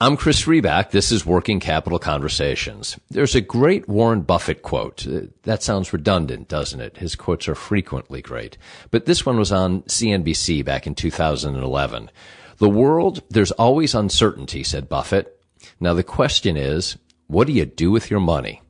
I'm Chris Riback. This is Working Capital Conversations. There's a great Warren Buffett quote. That sounds redundant, doesn't it? His quotes are frequently great. But this one was on CNBC back in 2011. The world, there's always uncertainty, said Buffett. Now the question is, what do you do with your money?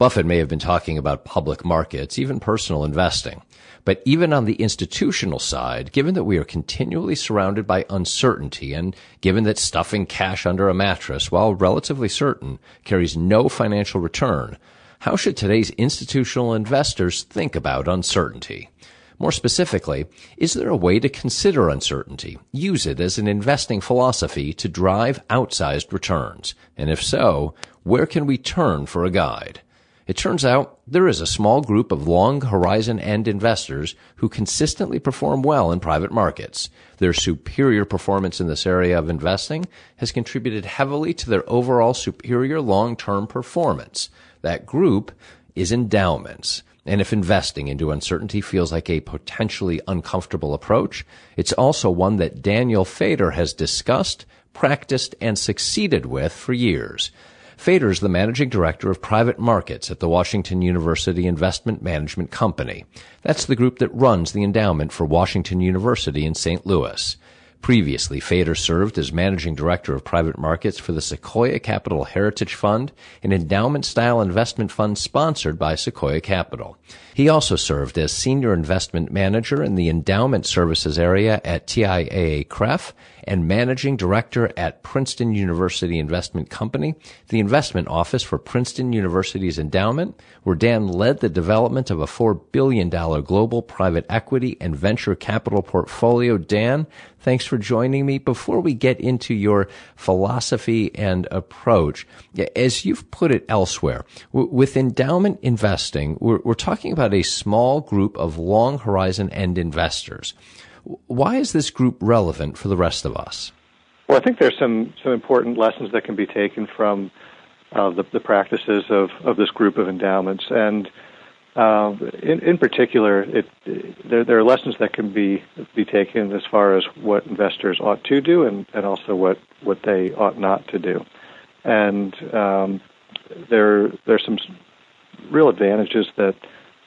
Buffett may have been talking about public markets, even personal investing. But even on the institutional side, given that we are continually surrounded by uncertainty and given that stuffing cash under a mattress, while relatively certain, carries no financial return, how should today's institutional investors think about uncertainty? More specifically, is there a way to consider uncertainty, use it as an investing philosophy to drive outsized returns? And if so, where can we turn for a guide? It turns out there is a small group of long horizon end investors who consistently perform well in private markets. Their superior performance in this area of investing has contributed heavily to their overall superior long-term performance. That group is endowments. And if investing into uncertainty feels like a potentially uncomfortable approach, it's also one that Daniel Fader has discussed, practiced, and succeeded with for years. Fader is the managing director of private markets at the Washington University Investment Management Company. That's the group that runs the endowment for Washington University in St. Louis. Previously, Fader served as managing director of private markets for the Sequoia Capital Heritage Fund, an endowment style investment fund sponsored by Sequoia Capital. He also served as senior investment manager in the endowment services area at TIAA-CREF and managing director at Princeton University Investment Company, the investment office for Princeton University's endowment, where Dan led the development of a $4 billion global private equity and venture capital portfolio. Dan, thanks for joining me. Before we get into your philosophy and approach, as you've put it elsewhere, with endowment investing, we're, we're talking about a small group of long horizon end investors. Why is this group relevant for the rest of us? Well, I think there's some, some important lessons that can be taken from uh, the, the, practices of, of this group of endowments. And uh, in, in particular, it, there, there are lessons that can be, be taken as far as what investors ought to do and, and also what, what they ought not to do. And um, there, there are some real advantages that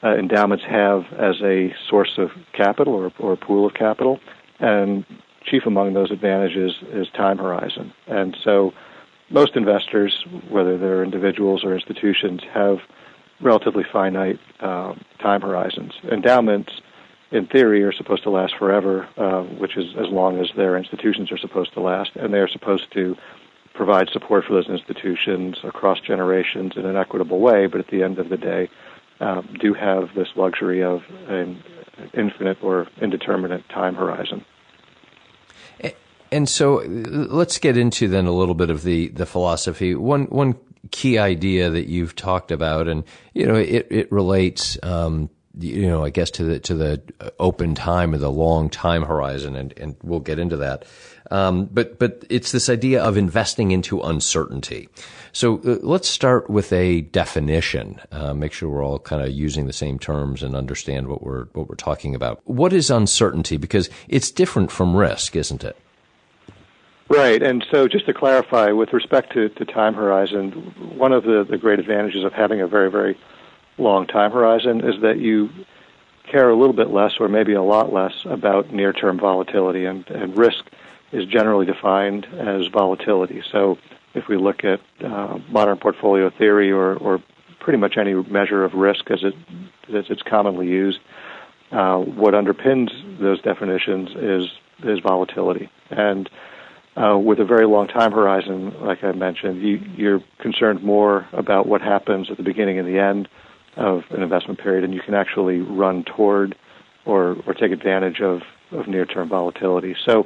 uh, endowments have as a source of capital or, or a pool of capital. And chief among those advantages is time horizon. And so most investors, whether they're individuals or institutions, have relatively finite uh, time horizons. Endowments, in theory, are supposed to last forever, uh, which is as long as their institutions are supposed to last, and they are supposed to provide support for those institutions across generations in an equitable way. But at the end of the day, um, do have this luxury of an infinite or indeterminate time horizon. And so let's get into then a little bit of the, the philosophy. One, one key idea that you've talked about, and, you know, it, it relates, um, you know, I guess to the, to the open time or the long time horizon, and, and we'll get into that. Um, but, but it's this idea of investing into uncertainty. So uh, let's start with a definition. Uh, make sure we're all kind of using the same terms and understand what we're what we're talking about. What is uncertainty? Because it's different from risk, isn't it? Right. And so just to clarify, with respect to, to time horizon, one of the, the great advantages of having a very, very long time horizon is that you care a little bit less or maybe a lot less about near term volatility and, and risk is generally defined as volatility. So if we look at uh, modern portfolio theory or, or pretty much any measure of risk as it as it's commonly used, uh, what underpins those definitions is is volatility. And uh, with a very long time horizon, like I mentioned, you, you're concerned more about what happens at the beginning and the end of an investment period, and you can actually run toward or, or take advantage of, of near-term volatility. So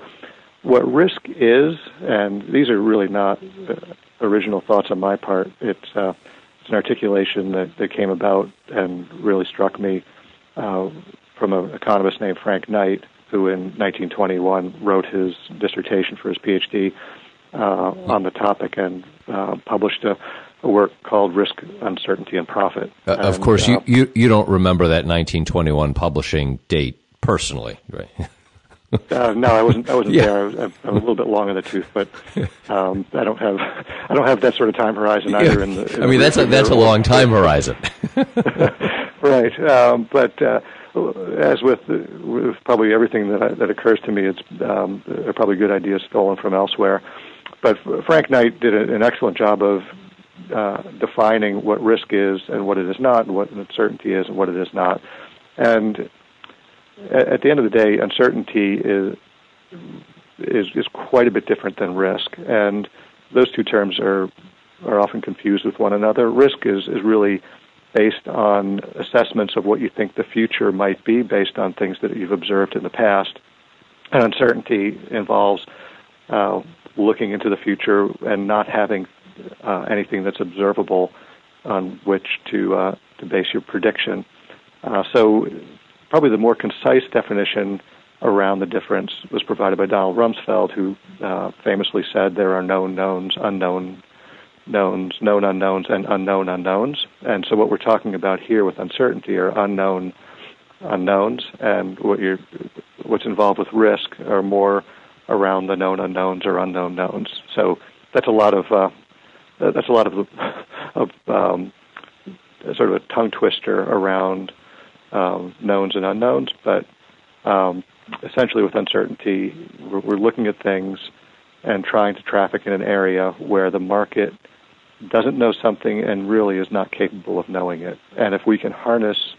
what risk is, and these are really not uh, original thoughts on my part. It's uh, it's an articulation that, that came about and really struck me uh, from an economist named Frank Knight, who in 1921 wrote his dissertation for his PhD uh, on the topic and uh, published a, a, work called Risk, Uncertainty, and Profit. Uh, and, of course, you, you, you don't remember that 1921 publishing date personally, right? Uh, no, I wasn't. I wasn't yeah. there. I was, I'm a little bit long in the tooth, but um, I don't have. I don't have that sort of time horizon either. Yeah. In the. In I mean, that's a that's a long time horizon. right, um, but uh, as with, with probably everything that I, that occurs to me, it's um, probably good ideas stolen from elsewhere. But Frank Knight did an excellent job of uh, defining what risk is and what it is not, and what uncertainty is and what it is not. And at the end of the day, uncertainty is is is quite a bit different than risk, and those two terms are are often confused with one another. Risk is is really based on assessments of what you think the future might be, based on things that you've observed in the past, and uncertainty involves uh, looking into the future and not having uh, anything that's observable on which to uh, to base your prediction. Uh, so probably the more concise definition around the difference was provided by Donald Rumsfeld, who uh, famously said there are known knowns, unknown knowns, known unknowns, and unknown unknowns. And so what we're talking about here with uncertainty are unknown unknowns, and what you're, what's involved with risk are more around the known unknowns or unknown knowns. So that's a lot of uh, that's a lot of of um, sort of a tongue twister around um, knowns and unknowns, but um, essentially with uncertainty, we're, we're looking at things and trying to traffic in an area where the market doesn't know something and really is not capable of knowing it. And if we can harness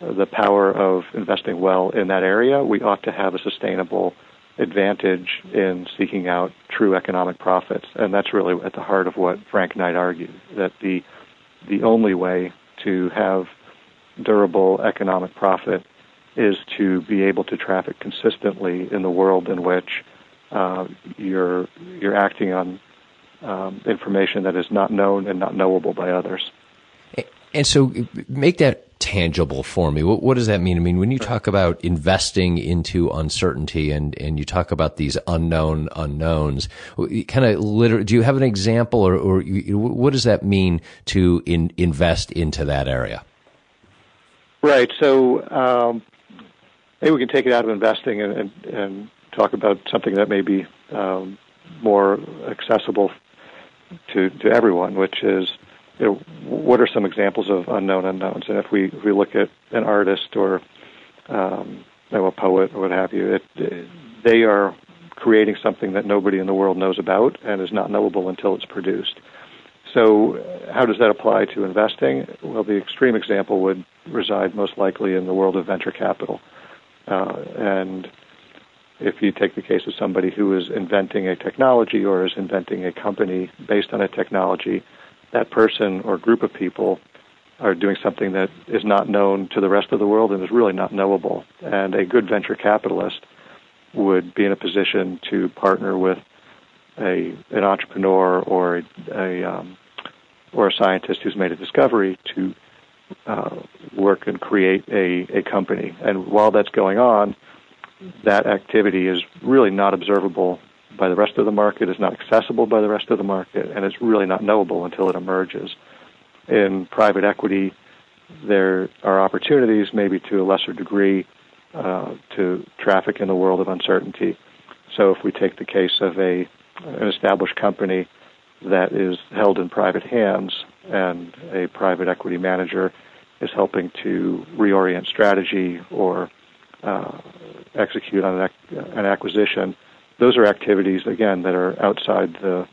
the power of investing well in that area, we ought to have a sustainable advantage in seeking out true economic profits. And that's really at the heart of what Frank Knight argued that the the only way to have durable economic profit is to be able to traffic consistently in the world in which uh, you're you're acting on um, information that is not known and not knowable by others. And so, make that tangible for me. What, what, does that mean? I mean, when you talk about investing into uncertainty and, and you talk about these unknown unknowns, kind of liter- do you have an example or, or you, what does that mean to in, invest into that area? Right. So um, maybe we can take it out of investing and, and, and talk about something that may be um, more accessible to to everyone, which is you know, what are some examples of unknown unknowns? And if we if we look at an artist or um, know, a poet or what have you, it, they are creating something that nobody in the world knows about and is not knowable until it's produced. So, how does that apply to investing? Well, the extreme example would reside most likely in the world of venture capital. Uh, and if you take the case of somebody who is inventing a technology or is inventing a company based on a technology, that person or group of people are doing something that is not known to the rest of the world and is really not knowable. And a good venture capitalist would be in a position to partner with a an entrepreneur or a, um, or a scientist who's made a discovery to uh, work and create a, a company. And while that's going on, that activity is really not observable by the rest of the market, is not accessible by the rest of the market, and it's really not knowable until it emerges. In private equity, there are opportunities, maybe to a lesser degree, uh, to traffic in the world of uncertainty. So if we take the case of a an established company that is held in private hands, and a private equity manager is helping to reorient strategy or uh, execute on an, an, acquisition. Those are activities, again, that are outside the,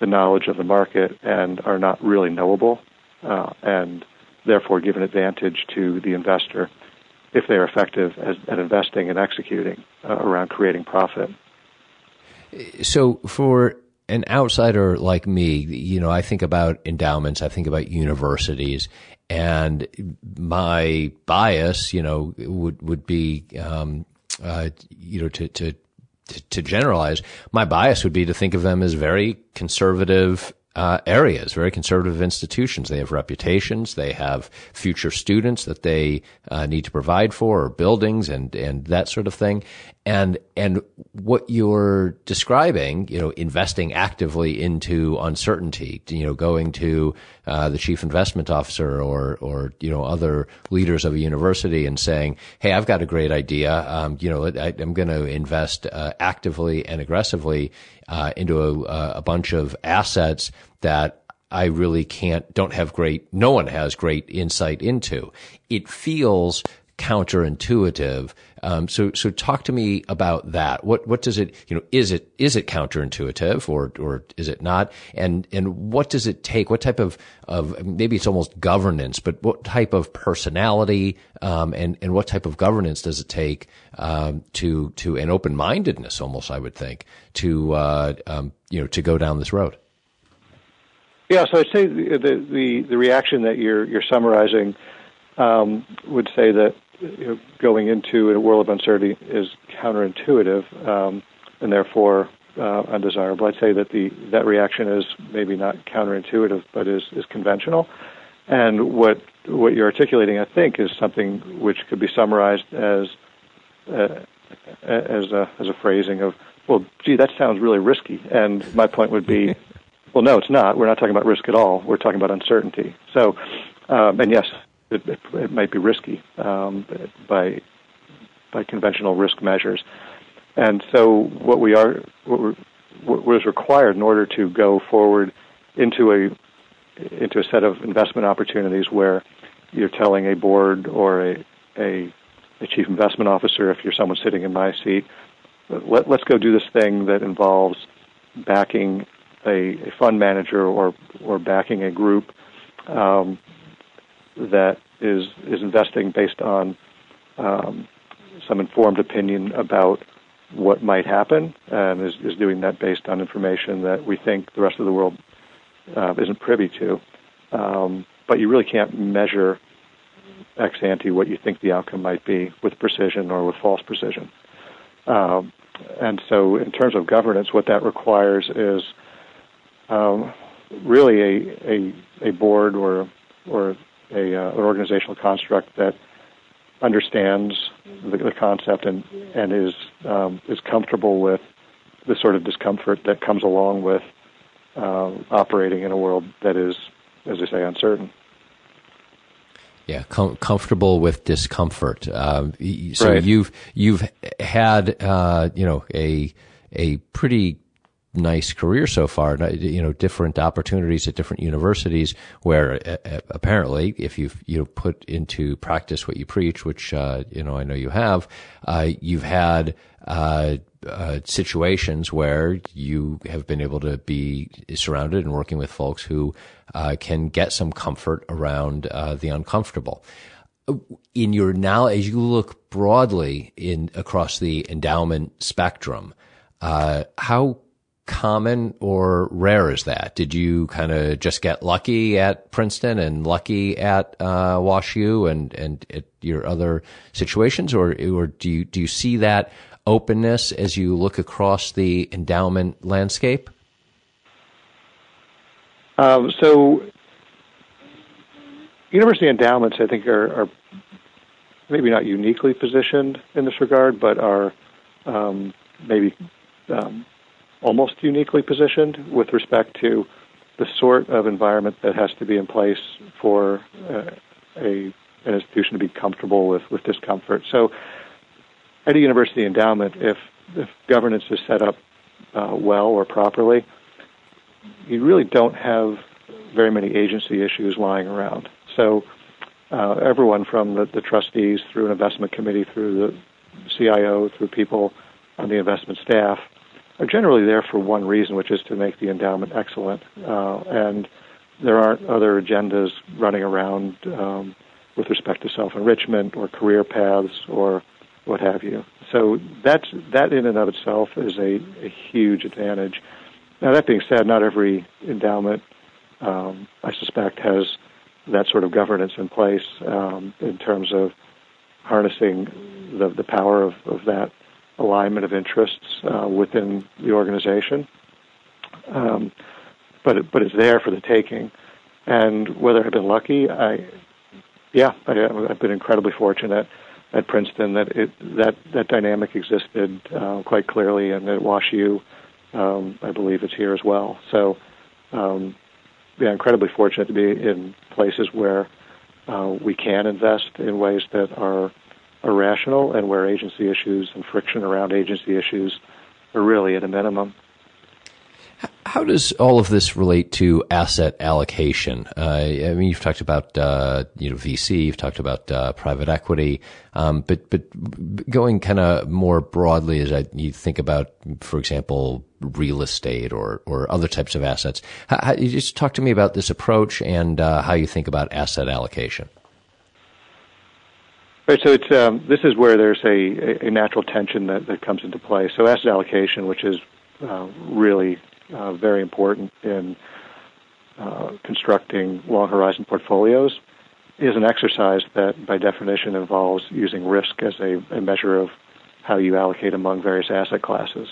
the knowledge of the market and are not really knowable, uh, and therefore give an advantage to the investor if they are effective as, at investing and executing uh, around creating profit. So, for an outsider like me, you know, I think about endowments, I think about universities, and my bias, you know, would would be, um, uh, you know, to, to to generalize, my bias would be to think of them as very conservative uh, areas, very conservative institutions. They have reputations, they have future students that they uh, need to provide for, or buildings and and that sort of thing. And and what you're describing, you know, investing actively into uncertainty, you know, going to uh, the chief investment officer or or you know other leaders of a university and saying, "Hey, I've got a great idea. Um, you know, I, am going to invest uh, actively and aggressively uh, into a, a bunch of assets that I really can't, don't have great, no one has great insight into. It feels counterintuitive. Um, so, so talk to me about that. What, what does it, you know, is it, is it counterintuitive or, or is it not? And, and what does it take? What type of, of, maybe it's almost governance, but what type of personality, um, and, and what type of governance does it take, um, to, to an open-mindedness almost, I would think, to, uh, um, you know, to go down this road? Yeah, so I'd say the, the, the reaction that you're, you're summarizing, um, would say that you know, going into a world of uncertainty is counterintuitive um, and therefore uh, undesirable. I'd say that the that reaction is maybe not counterintuitive, but is is conventional. And what what you're articulating, I think, is something which could be summarized as uh, as a as a phrasing of, well, gee, that sounds really risky. And my point would be, well, no, it's not. We're not talking about risk at all. We're talking about uncertainty. So, um, and yes, it, it, it might be risky um, by by conventional risk measures. And so, what we are, what, what was required in order to go forward into a into a set of investment opportunities where you're telling a board or a, a, a chief investment officer, if you're someone sitting in my seat, let, us go do this thing that involves backing a, a fund manager or or backing a group um, that is is investing based on um, some informed opinion about what might happen, and is, is doing that based on information that we think the rest of the world uh, isn't privy to. Um, but you really can't measure ex ante what you think the outcome might be with precision or with false precision. Um, and so, in terms of governance, what that requires is um, really a, a, a board or or a, uh, an organizational construct that understands the, the concept and and is um, is comfortable with the sort of discomfort that comes along with uh, operating in a world that is, as I say, uncertain. Yeah, com- comfortable with discomfort. Uh, so right. you've you've had uh, you know a a pretty nice career so far. You know, different opportunities at different universities where uh, uh, apparently, if you've you know put into practice what you preach, which uh, you know I know you have, uh, you've had. Uh, situations where you have been able to be surrounded and working with folks who can get some comfort around the uncomfortable in your now as you look broadly in across the endowment spectrum uh, how common or rare is that? Did you kind of just get lucky at Princeton and lucky at uh, WashU and and at your other situations, or or do you do you see that openness as you look across the endowment landscape? Um, so, university endowments, I think, are, are, maybe not uniquely positioned in this regard, but are um, maybe um, almost uniquely positioned with respect to the sort of environment that has to be in place for uh, a an institution to be comfortable with, with discomfort. So, at a university endowment, if if governance is set up uh, well or properly, you really don't have very many agency issues lying around. So, uh, everyone from the, the trustees through an investment committee, through the CIO, through people on the investment staff, are generally there for one reason, which is to make the endowment excellent. Uh, and there aren't other agendas running around um, with respect to self enrichment or career paths or what have you. So that's that in and of itself is a, a huge advantage. Now that being said, not every endowment, um, I suspect, has that sort of governance in place um, in terms of harnessing the, the power of, of that alignment of interests uh, within the organization. Um, but it, but it's there for the taking. And whether I've been lucky, I yeah, I, have been incredibly fortunate at Princeton that it, that that dynamic existed uh, quite clearly, and at WashU, um, I believe it's here as well. So, um, yeah, incredibly fortunate to be in places where uh, we can invest in ways that are, are rational and where agency issues and friction around agency issues are really at a minimum. How does all of this relate to asset allocation? Uh, I mean, you've talked about uh, you know VC, you've talked about uh, private equity, um, but but going kind of more broadly as I, you think about, for example, real estate or or other types of assets. How, how, you just talk to me about this approach and uh, how you think about asset allocation. Right. So it's um, this is where there's a, a natural tension that, that comes into play. So asset allocation, which is uh, really uh, very important in uh, constructing long horizon portfolios, is an exercise that, by definition, involves using risk as a, a measure of how you allocate among various asset classes.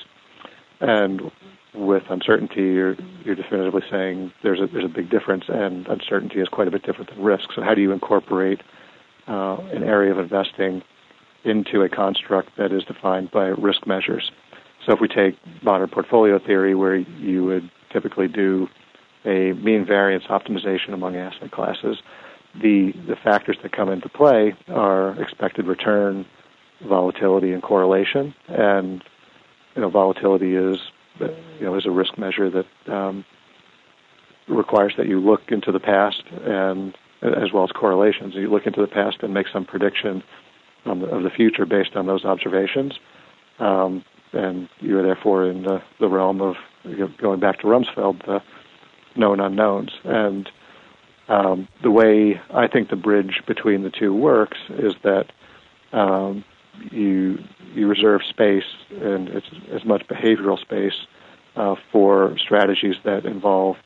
And with uncertainty, you're, you're definitively saying there's a, there's a big difference, and uncertainty is quite a bit different than risk. So, how do you incorporate uh, an area of investing into a construct that is defined by risk measures? So, if we take modern portfolio theory, where you would typically do a mean variance optimization among asset classes, the the factors that come into play are expected return, volatility, and correlation. And you know, volatility is you know is a risk measure that um, requires that you look into the past and as well as correlations. You look into the past and make some prediction the, of the future based on those observations. Um, and you are therefore in the, the realm of you know, going back to Rumsfeld, the known unknowns. And um, the way I think the bridge between the two works is that um, you you reserve space and it's as much behavioral space uh, for strategies that involve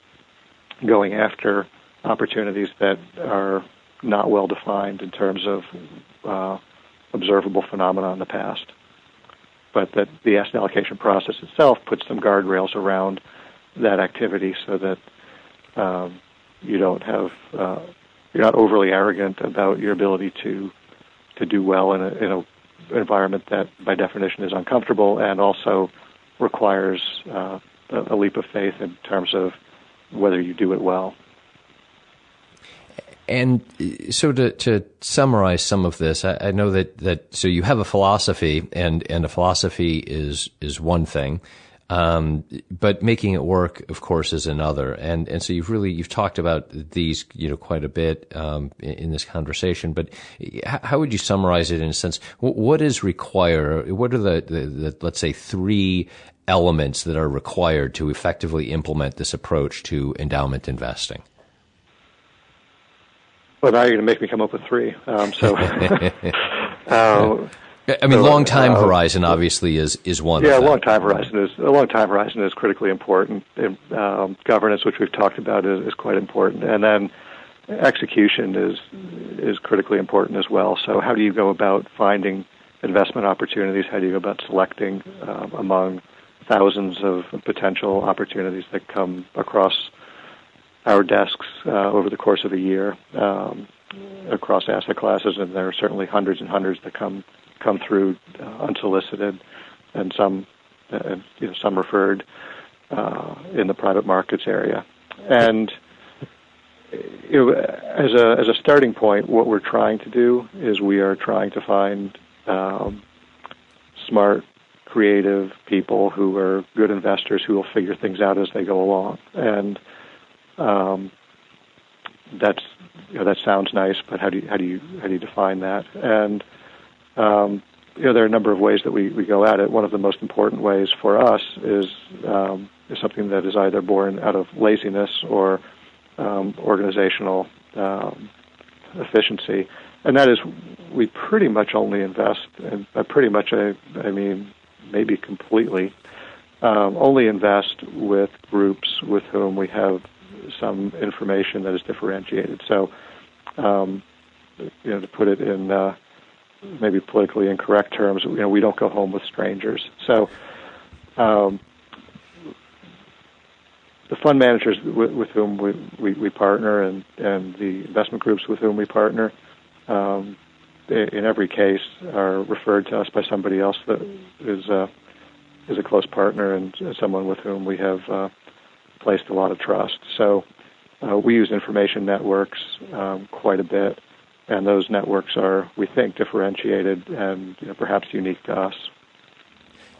going after opportunities that are not well defined in terms of uh, observable phenomena in the past, but that the asset allocation process itself puts some guardrails around that activity so that um, you don't have uh, you're not overly arrogant about your ability to to do well in a, in a environment that, by definition, is uncomfortable and also requires uh, a, a leap of faith in terms of whether you do it well. And so to, to summarize some of this, I, I, know that, that so you have a philosophy and, and a philosophy is is one thing. Um, but making it work, of course, is another. And and so you've really you've talked about these, you know, quite a bit um, in, in, this conversation. But how would you summarize it in a sense? What is required? What are the, the, the let's say three elements that are required to effectively implement this approach to endowment investing? Well, now you're going to make me come up with three. Um, so. uh, I mean, so, long time uh, horizon obviously is is one. Yeah, long time horizon is a long time horizon is critically important. Um, governance, which we've talked about, is, is quite important, and then execution is is critically important as well. So, how do you go about finding investment opportunities? How do you go about selecting um, among thousands of potential opportunities that come across our desks uh, over the course of a year um, across asset classes? And there are certainly hundreds and hundreds that come come through uh, unsolicited, and some uh, you know, some referred uh, in the private markets area. And know, as a as a starting point, what we're trying to do is we are trying to find um, smart, creative people who are good investors who will figure things out as they go along. And um, that's you know, that sounds nice, but how do you how do you how do you define that? And um, you know, there are a number of ways that we, we go at it. One of the most important ways for us is, um, is something that is either born out of laziness or um, organizational um, efficiency, and that is we pretty much only invest, and by pretty much I, I mean maybe completely, um, only invest with groups with whom we have some information that is differentiated. So, um, you know, to put it in uh, maybe politically incorrect terms, you know, we don't go home with strangers. So, um, the fund managers with, with whom we, we, we, partner and, and the investment groups with whom we partner, um, in every case, are referred to us by somebody else that is a, is a close partner and someone with whom we have uh, placed a lot of trust. So uh, we use information networks um, quite a bit, and those networks are, we think, differentiated and you know, perhaps unique to us.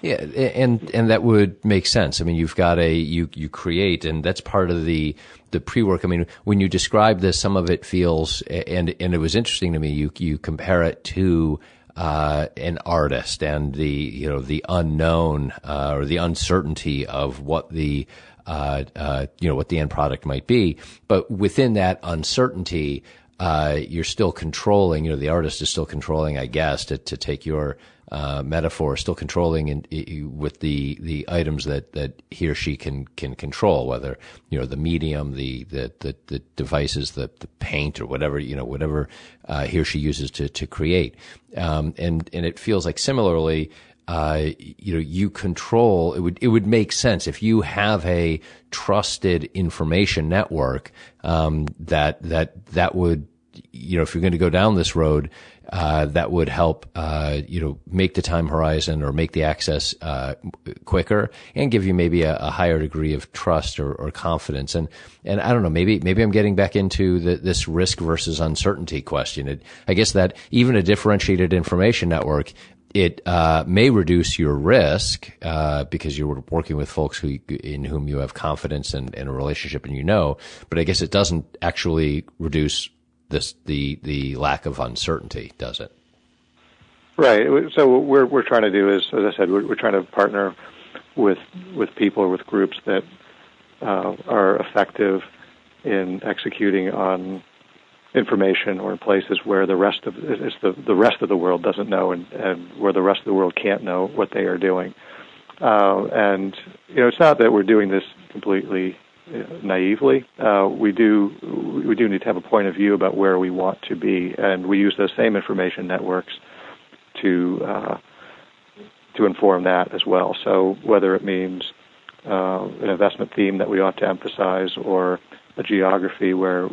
Yeah, and and that would make sense. I mean, you've got a you you create, and that's part of the the pre work. I mean, when you describe this, some of it feels, and and it was interesting to me. You you compare it to uh, an artist and the you know the unknown uh, or the uncertainty of what the uh, uh you know what the end product might be, but within that uncertainty, uh, you're still controlling. You know, the artist is still controlling, I guess, to to take your uh, metaphor, still controlling in, in, with the the items that, that he or she can can control, whether you know the medium, the the the, the devices, the the paint or whatever you know whatever uh, he or she uses to to create, um, and and it feels like similarly. Uh, you know, you control. It would it would make sense if you have a trusted information network um, that that that would you know if you're going to go down this road, uh, that would help, uh, you know, make the time horizon or make the access uh, quicker and give you maybe a, a higher degree of trust or, or, confidence. And and I don't know, maybe maybe I'm getting back into the, this risk versus uncertainty question. It, I guess that even a differentiated information network. It uh, may reduce your risk uh, because you're working with folks who, in whom you have confidence and, and a relationship, and you know. But I guess it doesn't actually reduce this the the lack of uncertainty, does it? Right. So what we're we're trying to do is, as I said, we're, we're trying to partner with with people with groups that uh, are effective in executing on information or in places where the rest of the the rest of the world doesn't know and, and where the rest of the world can't know what they are doing. Uh, and you know, it's not that we're doing this completely naively. Uh, we do we do need to have a point of view about where we want to be, and we use those same information networks to uh, to inform that as well. So whether it means uh, an investment theme that we ought to emphasize, or a geography where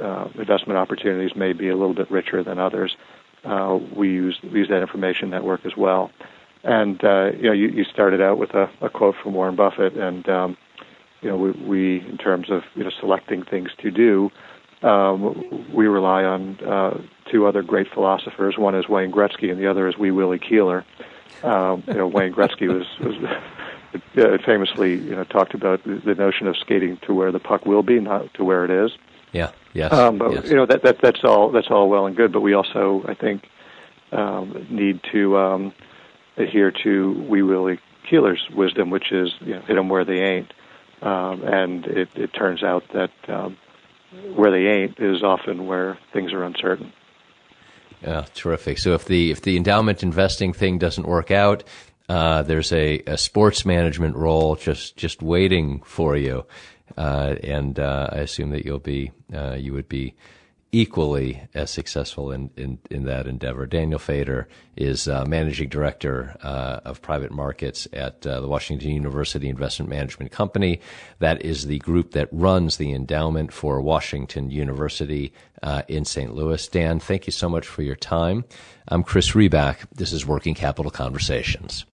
uh, investment opportunities may be a little bit richer than others, uh, we use we use that information network as well. And uh, you know, you, you started out with a, a quote from Warren Buffett, and um, you know, we, we in terms of you know selecting things to do, um, we rely on uh, two other great philosophers. One is Wayne Gretzky, and the other is Wee Willie Keeler. Um, you know, Wayne Gretzky was, was uh, famously you know talked about the notion of skating to where the puck will be, not to where it is. Yeah. Yes. Um, but yes. you know that, that that's all that's all well and good, but we also I think um, need to um, adhere to Wee Willie Keeler's wisdom, which is you know hit them where they ain't. Um, and it, it turns out that um, where they ain't is often where things are uncertain. Yeah, terrific. So if the if the endowment investing thing doesn't work out, uh, there's a, a sports management role just just waiting for you, uh, and uh, I assume that you'll be uh, you would be equally as successful in, in, in that endeavor. Daniel Fader is uh, managing director uh, of private markets at the Washington University Investment Management Company. That is the group that runs the endowment for Washington University in St. Louis. Dan, thank you so much for your time. I'm Chris Riback. This is Working Capital Conversations.